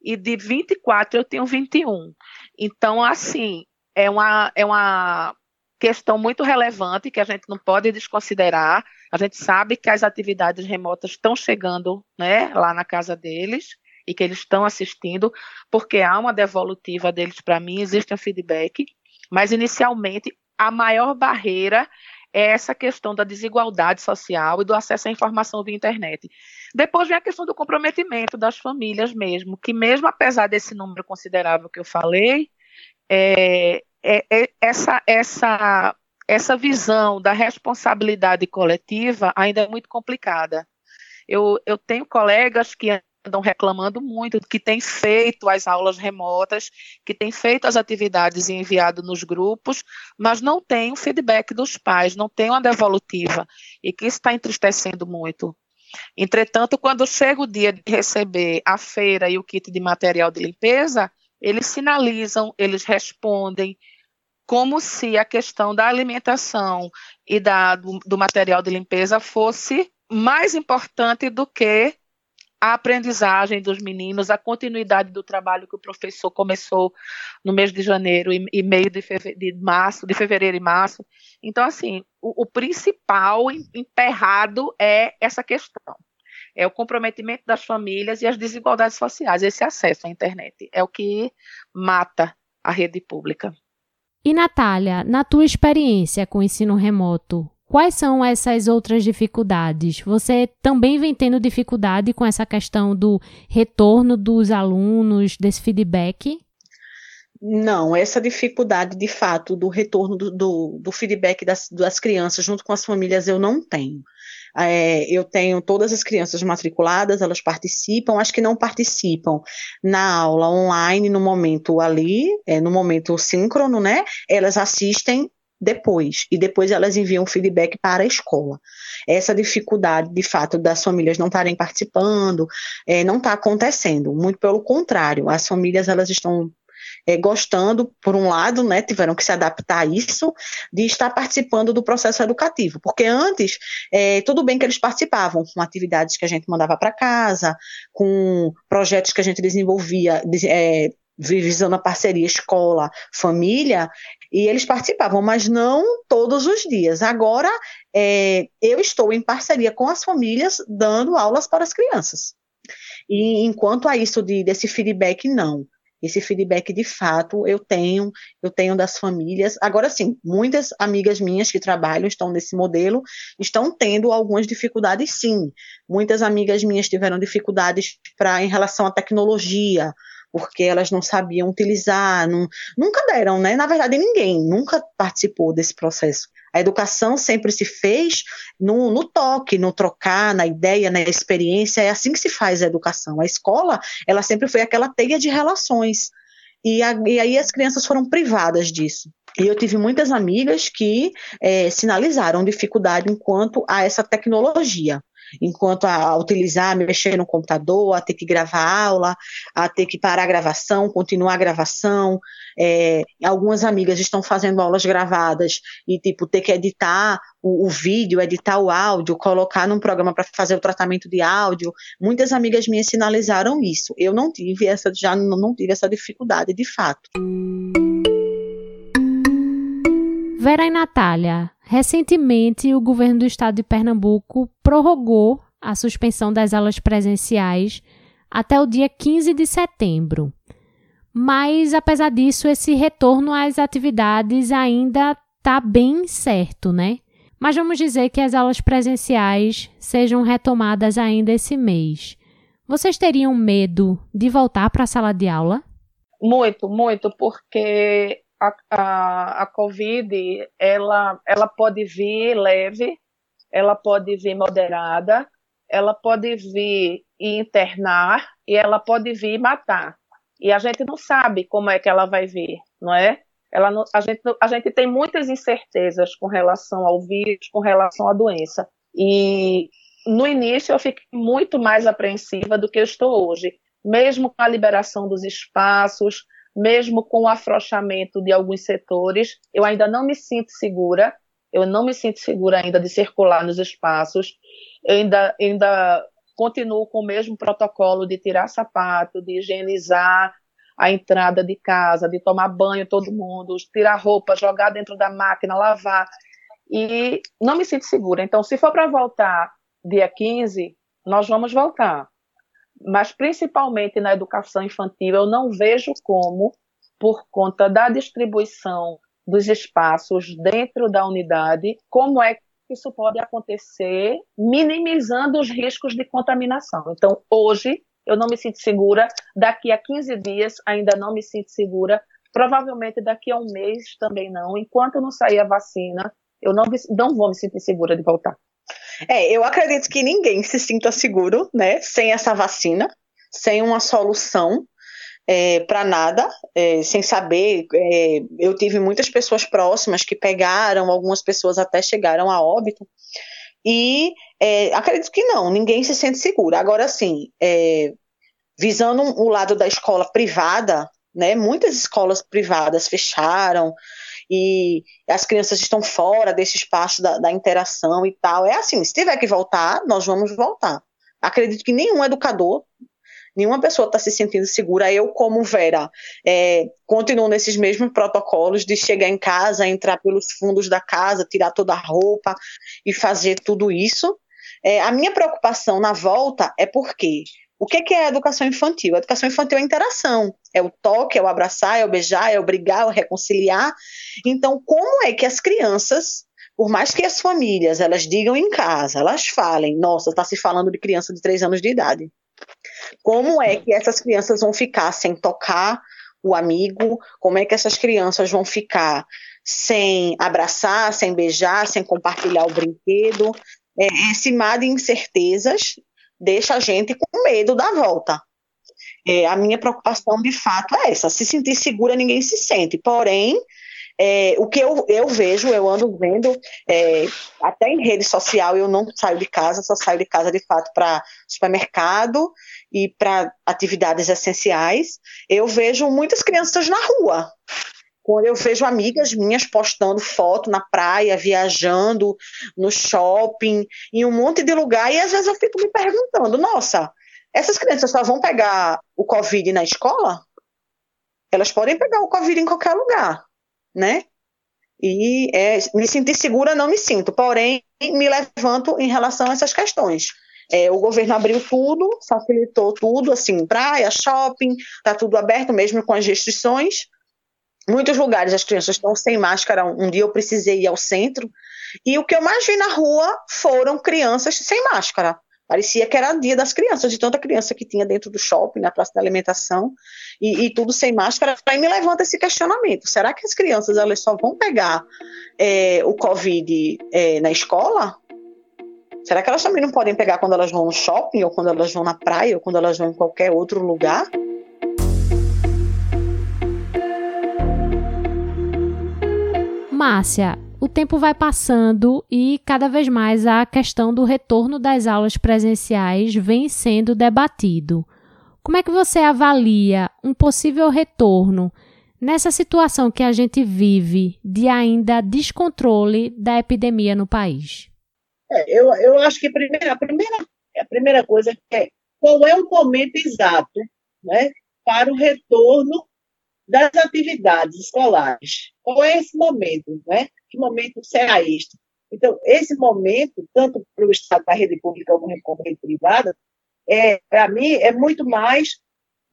e de 24 eu tenho 21. Então, assim, é uma, é uma questão muito relevante que a gente não pode desconsiderar. A gente sabe que as atividades remotas estão chegando né, lá na casa deles e que eles estão assistindo, porque há uma devolutiva deles para mim, existe um feedback, mas inicialmente a maior barreira é essa questão da desigualdade social e do acesso à informação via internet. Depois vem a questão do comprometimento das famílias mesmo, que mesmo apesar desse número considerável que eu falei, é, é, é, essa, essa, essa visão da responsabilidade coletiva ainda é muito complicada. Eu, eu tenho colegas que andam reclamando muito, que têm feito as aulas remotas, que têm feito as atividades e enviado nos grupos, mas não tem o feedback dos pais, não tem uma devolutiva, e que isso está entristecendo muito. Entretanto, quando chega o dia de receber a feira e o kit de material de limpeza, eles sinalizam, eles respondem, como se a questão da alimentação e da, do, do material de limpeza fosse mais importante do que a aprendizagem dos meninos, a continuidade do trabalho que o professor começou no mês de janeiro e, e meio de, de, março, de fevereiro e março. Então, assim, o, o principal emperrado é essa questão. É o comprometimento das famílias e as desigualdades sociais, esse acesso à internet. É o que mata a rede pública. E Natália, na tua experiência com o ensino remoto, quais são essas outras dificuldades? Você também vem tendo dificuldade com essa questão do retorno dos alunos, desse feedback? Não, essa dificuldade de fato do retorno do, do, do feedback das, das crianças junto com as famílias eu não tenho. É, eu tenho todas as crianças matriculadas, elas participam, as que não participam na aula online, no momento ali, é, no momento síncrono, né? Elas assistem depois, e depois elas enviam feedback para a escola. Essa dificuldade, de fato, das famílias não estarem participando, é, não está acontecendo, muito pelo contrário, as famílias elas estão é, gostando, por um lado, né, tiveram que se adaptar a isso, de estar participando do processo educativo, porque antes, é, tudo bem que eles participavam com atividades que a gente mandava para casa, com projetos que a gente desenvolvia, é, visando a parceria escola, família, e eles participavam, mas não todos os dias. Agora, é, eu estou em parceria com as famílias, dando aulas para as crianças. E enquanto a isso de, desse feedback, não. Esse feedback de fato eu tenho, eu tenho das famílias. Agora sim, muitas amigas minhas que trabalham estão nesse modelo, estão tendo algumas dificuldades sim. Muitas amigas minhas tiveram dificuldades para em relação à tecnologia, porque elas não sabiam utilizar, não, nunca deram, né? Na verdade, ninguém nunca participou desse processo. A educação sempre se fez no, no, toque, no trocar, na ideia, na experiência. É assim que se faz a educação. A escola, ela sempre foi aquela teia de relações. E, a, e aí as crianças foram privadas disso. E eu tive muitas amigas que é, sinalizaram dificuldade enquanto a essa tecnologia enquanto a, utilizar, mexer no computador, a ter que gravar aula, a ter que parar a gravação, continuar a gravação. É, algumas amigas estão fazendo aulas gravadas e, tipo, ter que editar o, o vídeo, editar o áudio, colocar num programa para fazer o tratamento de áudio. Muitas amigas minhas sinalizaram isso. Eu não tive essa, já não, não tive essa dificuldade, de fato. Vera e Natália, recentemente o governo do estado de Pernambuco prorrogou a suspensão das aulas presenciais até o dia 15 de setembro. Mas, apesar disso, esse retorno às atividades ainda está bem certo, né? Mas vamos dizer que as aulas presenciais sejam retomadas ainda esse mês. Vocês teriam medo de voltar para a sala de aula? Muito, muito, porque a, a, a Covid, ela, ela pode vir leve, ela pode vir moderada, ela pode vir e internar, e ela pode vir matar. E a gente não sabe como é que ela vai vir, não é? Ela não, a, gente, a gente tem muitas incertezas com relação ao vírus, com relação à doença. E no início eu fiquei muito mais apreensiva do que eu estou hoje. Mesmo com a liberação dos espaços, mesmo com o afrouxamento de alguns setores, eu ainda não me sinto segura, eu não me sinto segura ainda de circular nos espaços, eu ainda, ainda continuo com o mesmo protocolo de tirar sapato, de higienizar a entrada de casa, de tomar banho todo mundo, tirar roupa, jogar dentro da máquina, lavar. E não me sinto segura. Então, se for para voltar dia 15, nós vamos voltar mas principalmente na educação infantil, eu não vejo como, por conta da distribuição dos espaços dentro da unidade, como é que isso pode acontecer, minimizando os riscos de contaminação. Então, hoje, eu não me sinto segura, daqui a 15 dias ainda não me sinto segura, provavelmente daqui a um mês também não. Enquanto não sair a vacina, eu não, não vou me sentir segura de voltar. É, eu acredito que ninguém se sinta seguro, né, sem essa vacina, sem uma solução é, para nada, é, sem saber. É, eu tive muitas pessoas próximas que pegaram, algumas pessoas até chegaram a óbito. E é, acredito que não, ninguém se sente seguro. Agora, sim, é, visando o lado da escola privada, né, muitas escolas privadas fecharam, e as crianças estão fora desse espaço da, da interação e tal. É assim, se tiver que voltar, nós vamos voltar. Acredito que nenhum educador nenhuma pessoa está se sentindo segura. Eu, como Vera, é, continuo nesses mesmos protocolos de chegar em casa, entrar pelos fundos da casa, tirar toda a roupa e fazer tudo isso. É, a minha preocupação na volta é porque o que, é a educação infantil? A educação infantil é interação, é o toque, é o abraçar, é o beijar, é o brigar, é o reconciliar. Então, como é que as crianças, por mais que as famílias elas digam em casa, elas falem, nossa, está se falando de criança de três anos de idade. Como é que essas crianças vão ficar sem tocar o amigo? Como é que essas crianças vão ficar sem abraçar, sem beijar, sem compartilhar o brinquedo? É, esse mar de incertezas deixa a gente com medo da volta. É, a minha preocupação, de fato, é essa. Se sentir segura, ninguém se sente. Porém, É, o que eu, eu vejo, eu ando vendo, é, até em rede social, eu não saio de casa, só saio de casa de fato para supermercado e para atividades essenciais. Eu vejo muitas crianças na rua. Quando eu vejo amigas minhas postando foto na praia, viajando, no shopping, em um monte de lugar, e às vezes eu fico me perguntando: nossa, essas crianças só vão pegar o Covid na escola? Elas podem pegar o Covid em qualquer lugar né? E é, me sentir segura, não me sinto, porém, me levanto em relação a essas questões. É, o governo abriu tudo, facilitou tudo, assim, praia, shopping, tá tudo aberto mesmo com as restrições. Muitos lugares as crianças estão sem máscara. Um dia eu precisei ir ao centro e o que eu mais vi na rua foram crianças sem máscara. Parecia que era dia das crianças, de tanta criança que tinha dentro do shopping, na praça da alimentação, e, e tudo sem máscara. Aí me levanta esse questionamento: será que as crianças elas só vão pegar é, o Covid é, na escola? Será que elas também não podem pegar quando elas vão no shopping, ou quando elas vão na praia, ou quando elas vão em qualquer outro lugar? Márcia, o tempo vai passando e cada vez mais a questão do retorno das aulas presenciais vem sendo debatido. Como é que você avalia um possível retorno nessa situação que a gente vive de ainda descontrole da epidemia no país? É, eu, eu acho que a primeira, a, primeira, a primeira coisa é qual é o momento exato né, para o retorno das atividades escolares. Qual é esse momento? Né? Que momento será este? Então, esse momento, tanto para o Estado, para a rede pública como para a rede privada, é, para mim, é muito mais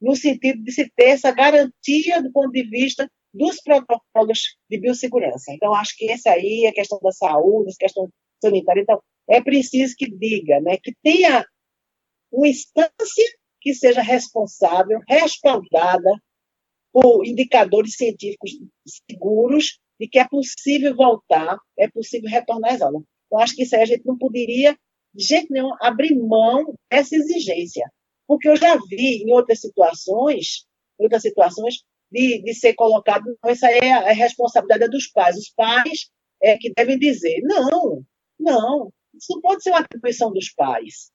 no sentido de se ter essa garantia do ponto de vista dos protocolos de biossegurança. Então, acho que esse aí, a questão da saúde, a questão sanitária, então, é preciso que diga, né, que tenha uma instância que seja responsável, respaldada por indicadores científicos seguros de que é possível voltar, é possível retornar às aulas. Então, acho que isso aí a gente não poderia, de jeito nenhum, abrir mão dessa exigência. Porque eu já vi em outras situações, em outras situações, de, de ser colocado, não, essa é a, responsabilidade dos pais. Os pais é que devem dizer, não, não, isso não pode ser uma atribuição dos pais.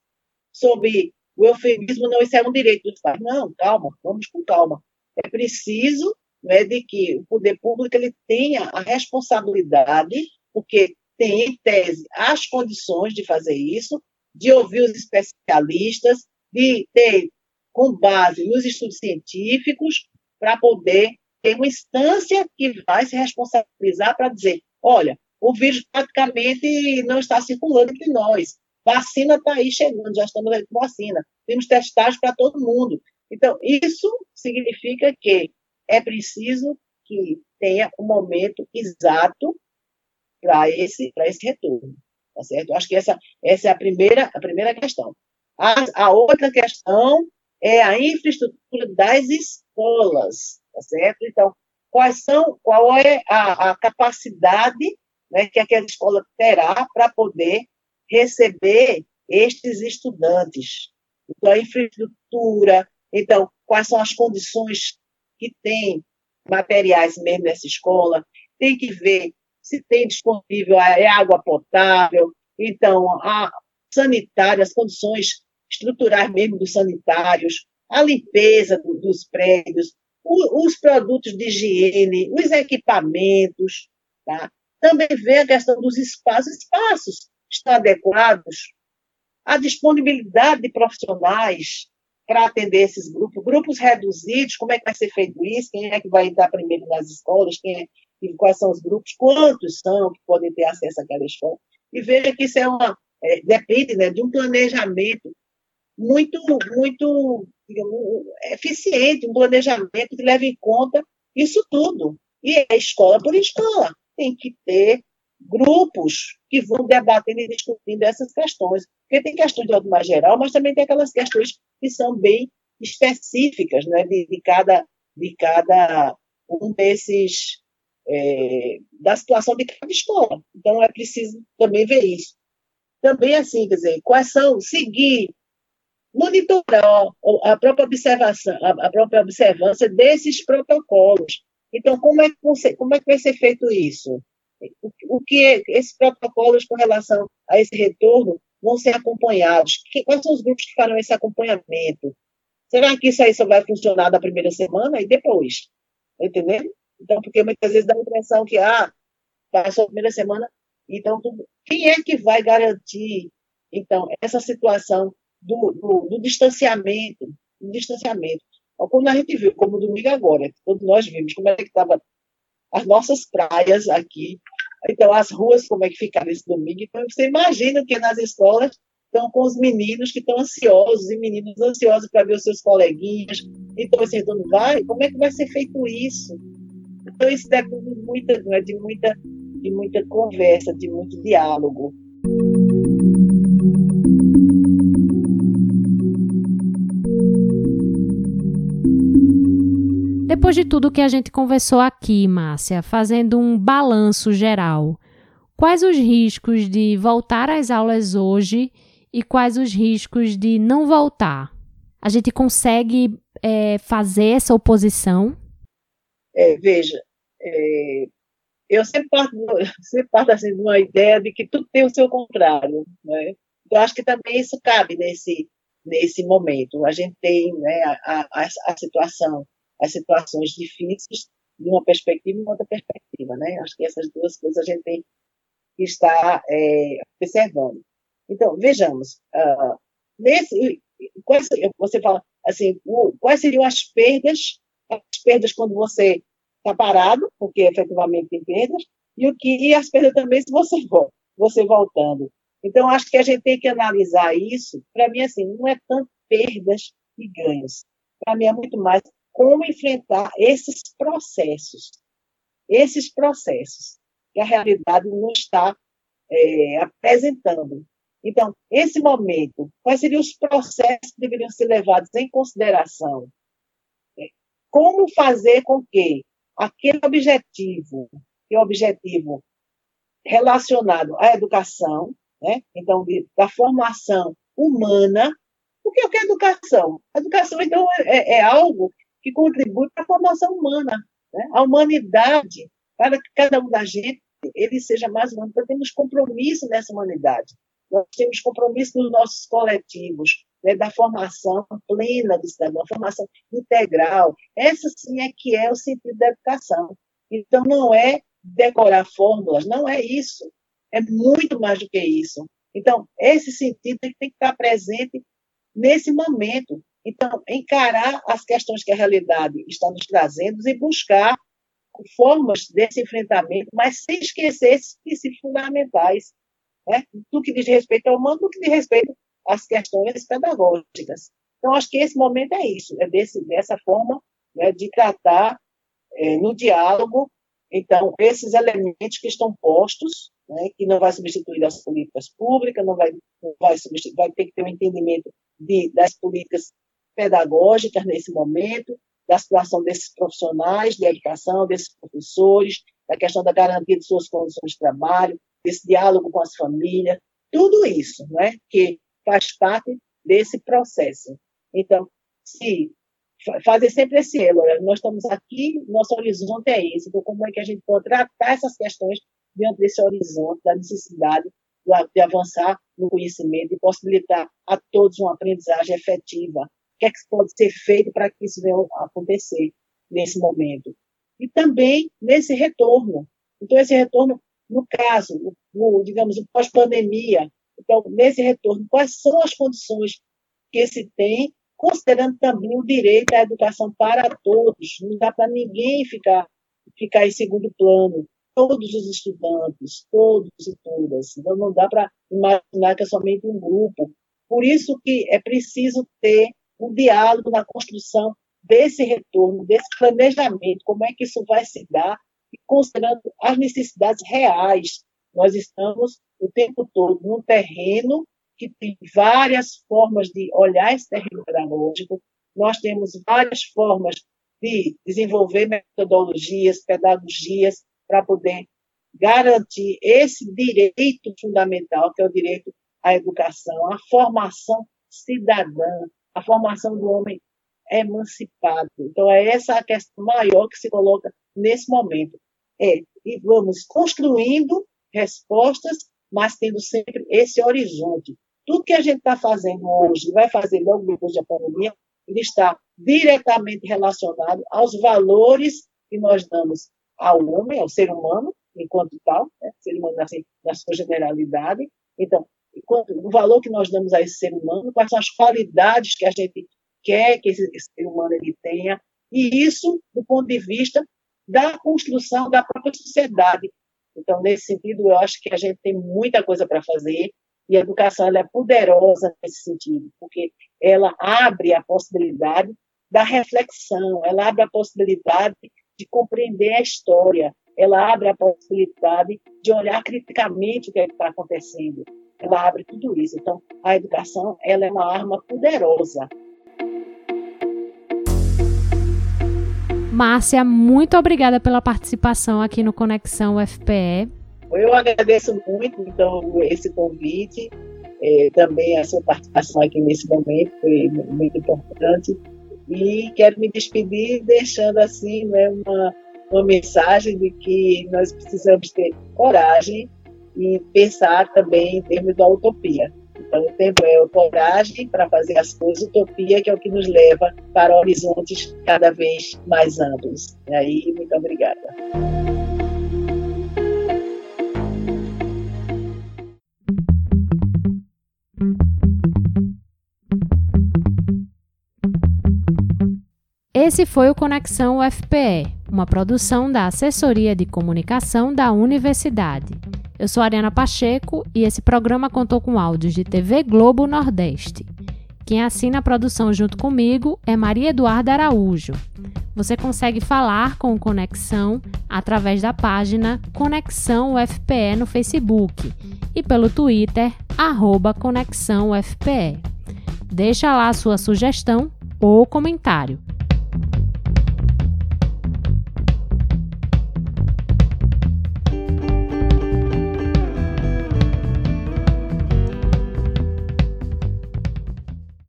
Sobre o eufemismo, não, isso é um direito dos pais. Não, calma, vamos com calma. É preciso né, de que o poder público ele tenha a responsabilidade, porque tem, em tese, as condições de fazer isso, de ouvir os especialistas, de ter, com base nos estudos científicos, para poder ter uma instância que vai se responsabilizar para dizer: olha, o vírus praticamente não está circulando entre nós. Vacina está aí chegando, já estamos com vacina. Temos testagens para todo mundo. Então, isso significa que é preciso que tenha um momento exato para esse, esse retorno. Tá certo? Acho que essa, essa é a primeira, a primeira questão. A, a outra questão é a infraestrutura das escolas. Tá certo? Então, quais são, qual é a, a capacidade né, que aquela escola terá para poder receber estes estudantes? Então, a infraestrutura, então, quais são as condições que tem materiais mesmo nessa escola, tem que ver se tem disponível é água potável, então, a sanitária, as condições estruturais mesmo dos sanitários, a limpeza do, dos prédios, o, os produtos de higiene, os equipamentos, tá? Também ver a questão dos espaços, espaços estão adequados, a disponibilidade de profissionais, para atender esses grupos, grupos reduzidos, como é que vai ser feito isso, quem é que vai entrar primeiro nas escolas, quem é, quais são os grupos, quantos são que podem ter acesso àquela escola, e veja que isso é uma, é, depende né, de um planejamento muito, muito digamos, eficiente, um planejamento que leve em conta isso tudo. E é escola por escola. Tem que ter grupos que vão debatendo e discutindo essas questões. Porque tem questões de modo mais geral, mas também tem aquelas questões que são bem específicas né, de, de, cada, de cada um desses, é, da situação de cada escola. Então, é preciso também ver isso. Também, assim, quer dizer, quais são, seguir, monitorar a própria observação, a própria observância desses protocolos. Então, como é como é que vai ser feito isso? O, que é, esses protocolos com relação a esse retorno vão ser acompanhados? Que, quais são os grupos que farão esse acompanhamento? Será que isso aí só vai funcionar da primeira semana e depois? Tá entendendo? Então, porque muitas vezes dá a impressão que, ah, passou a primeira semana, então, quem é que vai garantir, então, essa situação do, do, do distanciamento, do distanciamento? Como a gente viu, como domingo agora, quando nós vimos como é que estava as nossas praias aqui, então as ruas como é que ficaram esse domingo, então você imagina que nas escolas estão com os meninos que estão ansiosos e meninos ansiosos para ver os seus coleguinhas, então esse retorno vai, como é que vai ser feito isso? Então isso depende de muita, né, de muita, de muita conversa, de muito diálogo. Depois de tudo que a gente conversou aqui, Márcia, fazendo um balanço geral, quais os riscos de voltar às aulas hoje e quais os riscos de não voltar? A gente consegue é, fazer essa oposição? É, veja, é, eu sempre parto, (laughs) sempre parto assim, de uma ideia de que tudo tem o seu contrário. Né? Eu acho que também isso cabe nesse, nesse momento. A gente tem né, a, a, a situação as situações difíceis de uma perspectiva e outra perspectiva, né? Acho que essas duas coisas a gente tem que estar é, observando. Então, vejamos, uh, nesse, quais, você fala assim, o, quais seriam as perdas, as perdas quando você está parado, porque efetivamente tem perdas, e o que e as perdas também se você volta, você voltando. Então, acho que a gente tem que analisar isso. Para mim, assim, não é tanto perdas e ganhos. Para mim, é muito mais como enfrentar esses processos, esses processos que a realidade não está é, apresentando. Então, esse momento, quais seriam os processos que deveriam ser levados em consideração? É, como fazer com que aquele objetivo, que é o objetivo relacionado à educação, né? então, de, da formação humana, o que é educação? Educação, então, é, é algo que contribui para a formação humana. Né? A humanidade, para que cada um da gente ele seja mais humano. Então, temos compromisso nessa humanidade. Nós temos compromisso nos nossos coletivos, né, da formação plena do cidadão, formação integral. Essa sim é que é o sentido da educação. Então, não é decorar fórmulas, não é isso. É muito mais do que isso. Então, esse sentido tem que estar presente nesse momento. Então, encarar as questões que a realidade está nos trazendo e buscar formas desse enfrentamento, mas sem esquecer esses princípios fundamentais, né? do que diz respeito ao humano, do que diz respeito às questões pedagógicas. Então, acho que esse momento é isso, é desse, dessa forma né, de tratar é, no diálogo, então, esses elementos que estão postos, né, que não vai substituir as políticas públicas, não vai, não vai, substituir, vai ter que ter um entendimento de, das políticas pedagógicas nesse momento, da situação desses profissionais de educação, desses professores, da questão da garantia de suas condições de trabalho, desse diálogo com as famílias, tudo isso, né, que faz parte desse processo. Então, se fazer sempre esse elo, nós estamos aqui, nosso horizonte é esse, então como é que a gente pode tratar essas questões diante desse horizonte, da necessidade de avançar no conhecimento e possibilitar a todos uma aprendizagem efetiva, que é que pode ser feito para que isso venha a acontecer nesse momento. E também nesse retorno. Então, esse retorno, no caso, no, digamos, pós-pandemia, então, nesse retorno, quais são as condições que se tem, considerando também o direito à educação para todos. Não dá para ninguém ficar, ficar em segundo plano. Todos os estudantes, todos e todas. Então, não dá para imaginar que é somente um grupo. Por isso que é preciso ter um diálogo na construção desse retorno, desse planejamento, como é que isso vai se dar, e considerando as necessidades reais. Nós estamos o tempo todo num terreno que tem várias formas de olhar esse terreno pedagógico, nós temos várias formas de desenvolver metodologias, pedagogias, para poder garantir esse direito fundamental, que é o direito à educação, à formação cidadã, a formação do homem emancipado. Então, é essa a questão maior que se coloca nesse momento. É, e vamos construindo respostas, mas tendo sempre esse horizonte. Tudo que a gente está fazendo hoje, vai fazer logo depois da pandemia, ele está diretamente relacionado aos valores que nós damos ao homem, ao ser humano, enquanto tal, né? ser humano assim, na sua generalidade. Então, o valor que nós damos a esse ser humano, quais são as qualidades que a gente quer que esse, ser humano ele tenha, e isso do ponto de vista da construção da própria sociedade. Então, nesse sentido, eu acho que a gente tem muita coisa para fazer e a educação ela é poderosa nesse sentido, porque ela abre a possibilidade da reflexão, ela abre a possibilidade de compreender a história, ela abre a possibilidade de olhar criticamente o que é está acontecendo, ela abre tudo isso. Então, a educação ela é uma arma poderosa Márcia, muito obrigada pela participação aqui no Conexão UFPE. Eu agradeço muito, então, esse convite, é, também a sua participação aqui nesse momento foi muito importante. E quero me despedir deixando assim né, uma, uma mensagem de que nós precisamos ter coragem e pensar também em termos da utopia. Então, o tempo é coragem para fazer as coisas, utopia, que é o que nos leva para horizontes cada vez mais amplos. E aí, muito obrigada. Esse foi o Conexão UFPE, uma produção da Assessoria de Comunicação da Universidade. Eu sou Ariana Pacheco e esse programa contou com áudios de TV Globo Nordeste. Quem assina a produção junto comigo é Maria Eduarda Araújo. Você consegue falar com o Conexão através da página Conexão UFPE no Facebook e pelo Twitter, arroba Conexão UFPE. Deixa lá a sua sugestão ou comentário.